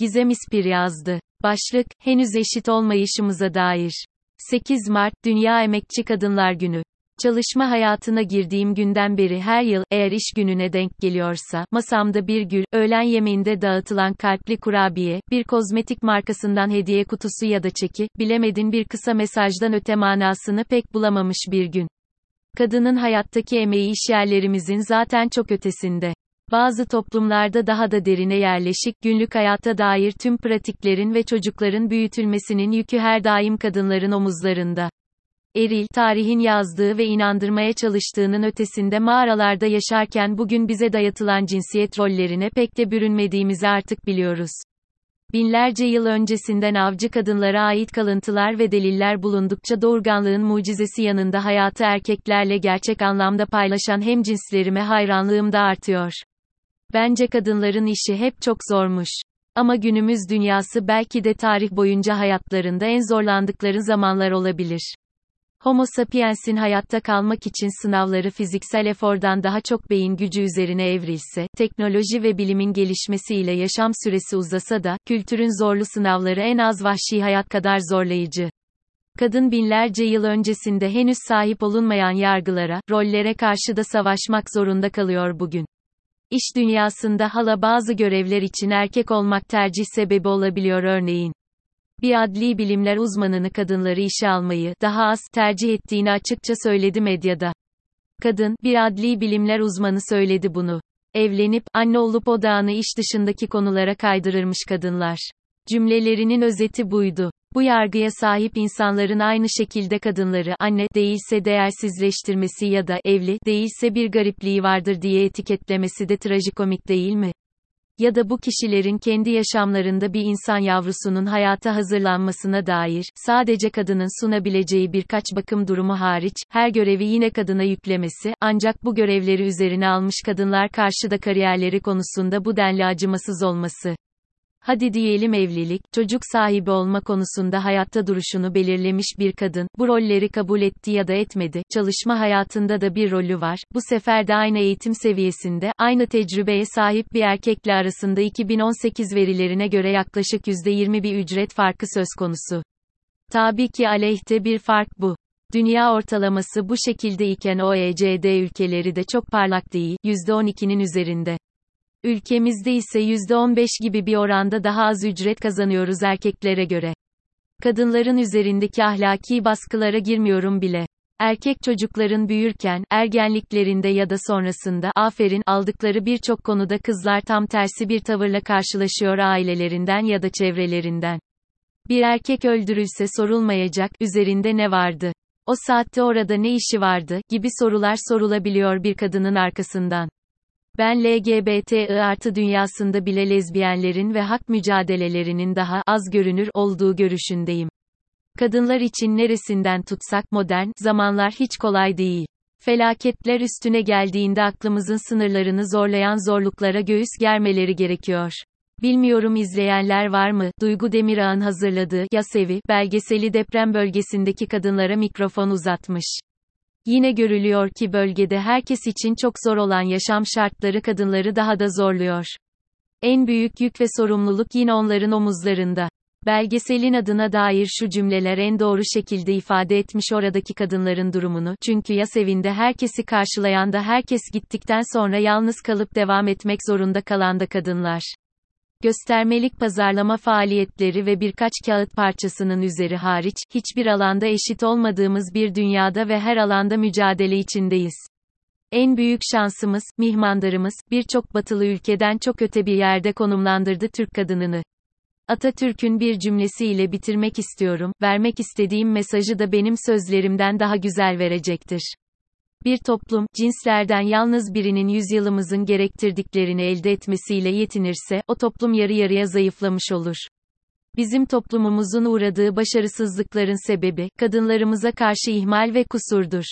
Gizem İspir yazdı. Başlık, henüz eşit olmayışımıza dair. 8 Mart, Dünya Emekçi Kadınlar Günü. Çalışma hayatına girdiğim günden beri her yıl, eğer iş gününe denk geliyorsa, masamda bir gül, öğlen yemeğinde dağıtılan kalpli kurabiye, bir kozmetik markasından hediye kutusu ya da çeki, bilemedin bir kısa mesajdan öte manasını pek bulamamış bir gün. Kadının hayattaki emeği işyerlerimizin zaten çok ötesinde. Bazı toplumlarda daha da derine yerleşik, günlük hayata dair tüm pratiklerin ve çocukların büyütülmesinin yükü her daim kadınların omuzlarında. Eril, tarihin yazdığı ve inandırmaya çalıştığının ötesinde mağaralarda yaşarken bugün bize dayatılan cinsiyet rollerine pek de bürünmediğimizi artık biliyoruz. Binlerce yıl öncesinden avcı kadınlara ait kalıntılar ve deliller bulundukça doğurganlığın mucizesi yanında hayatı erkeklerle gerçek anlamda paylaşan hem cinslerime hayranlığım da artıyor. Bence kadınların işi hep çok zormuş. Ama günümüz dünyası belki de tarih boyunca hayatlarında en zorlandıkları zamanlar olabilir. Homo sapiens'in hayatta kalmak için sınavları fiziksel efordan daha çok beyin gücü üzerine evrilse, teknoloji ve bilimin gelişmesiyle yaşam süresi uzasa da, kültürün zorlu sınavları en az vahşi hayat kadar zorlayıcı. Kadın binlerce yıl öncesinde henüz sahip olunmayan yargılara, rollere karşı da savaşmak zorunda kalıyor bugün. İş dünyasında hala bazı görevler için erkek olmak tercih sebebi olabiliyor örneğin. Bir adli bilimler uzmanını kadınları işe almayı daha az tercih ettiğini açıkça söyledi medyada. Kadın, bir adli bilimler uzmanı söyledi bunu. Evlenip, anne olup odağını iş dışındaki konulara kaydırırmış kadınlar. Cümlelerinin özeti buydu. Bu yargıya sahip insanların aynı şekilde kadınları anne değilse değersizleştirmesi ya da evli değilse bir garipliği vardır diye etiketlemesi de trajikomik değil mi? Ya da bu kişilerin kendi yaşamlarında bir insan yavrusunun hayata hazırlanmasına dair, sadece kadının sunabileceği birkaç bakım durumu hariç, her görevi yine kadına yüklemesi, ancak bu görevleri üzerine almış kadınlar karşıda kariyerleri konusunda bu denli acımasız olması. Hadi diyelim evlilik, çocuk sahibi olma konusunda hayatta duruşunu belirlemiş bir kadın, bu rolleri kabul etti ya da etmedi, çalışma hayatında da bir rolü var, bu sefer de aynı eğitim seviyesinde, aynı tecrübeye sahip bir erkekle arasında 2018 verilerine göre yaklaşık %20 bir ücret farkı söz konusu. Tabii ki aleyhte bir fark bu. Dünya ortalaması bu şekilde iken OECD ülkeleri de çok parlak değil, %12'nin üzerinde. Ülkemizde ise %15 gibi bir oranda daha az ücret kazanıyoruz erkeklere göre. Kadınların üzerindeki ahlaki baskılara girmiyorum bile. Erkek çocukların büyürken, ergenliklerinde ya da sonrasında, aferin, aldıkları birçok konuda kızlar tam tersi bir tavırla karşılaşıyor ailelerinden ya da çevrelerinden. Bir erkek öldürülse sorulmayacak, üzerinde ne vardı? O saatte orada ne işi vardı, gibi sorular sorulabiliyor bir kadının arkasından. Ben LGBTİ artı dünyasında bile lezbiyenlerin ve hak mücadelelerinin daha az görünür olduğu görüşündeyim. Kadınlar için neresinden tutsak modern zamanlar hiç kolay değil. Felaketler üstüne geldiğinde aklımızın sınırlarını zorlayan zorluklara göğüs germeleri gerekiyor. Bilmiyorum izleyenler var mı? Duygu Demirağ'ın hazırladığı Yasevi belgeseli deprem bölgesindeki kadınlara mikrofon uzatmış. Yine görülüyor ki bölgede herkes için çok zor olan yaşam şartları kadınları daha da zorluyor. En büyük yük ve sorumluluk yine onların omuzlarında. Belgeselin adına dair şu cümleler en doğru şekilde ifade etmiş oradaki kadınların durumunu. Çünkü yas evinde herkesi karşılayan da herkes gittikten sonra yalnız kalıp devam etmek zorunda kalan da kadınlar göstermelik pazarlama faaliyetleri ve birkaç kağıt parçasının üzeri hariç, hiçbir alanda eşit olmadığımız bir dünyada ve her alanda mücadele içindeyiz. En büyük şansımız, mihmandarımız, birçok batılı ülkeden çok öte bir yerde konumlandırdı Türk kadınını. Atatürk'ün bir cümlesiyle bitirmek istiyorum, vermek istediğim mesajı da benim sözlerimden daha güzel verecektir. Bir toplum, cinslerden yalnız birinin yüzyılımızın gerektirdiklerini elde etmesiyle yetinirse, o toplum yarı yarıya zayıflamış olur. Bizim toplumumuzun uğradığı başarısızlıkların sebebi, kadınlarımıza karşı ihmal ve kusurdur.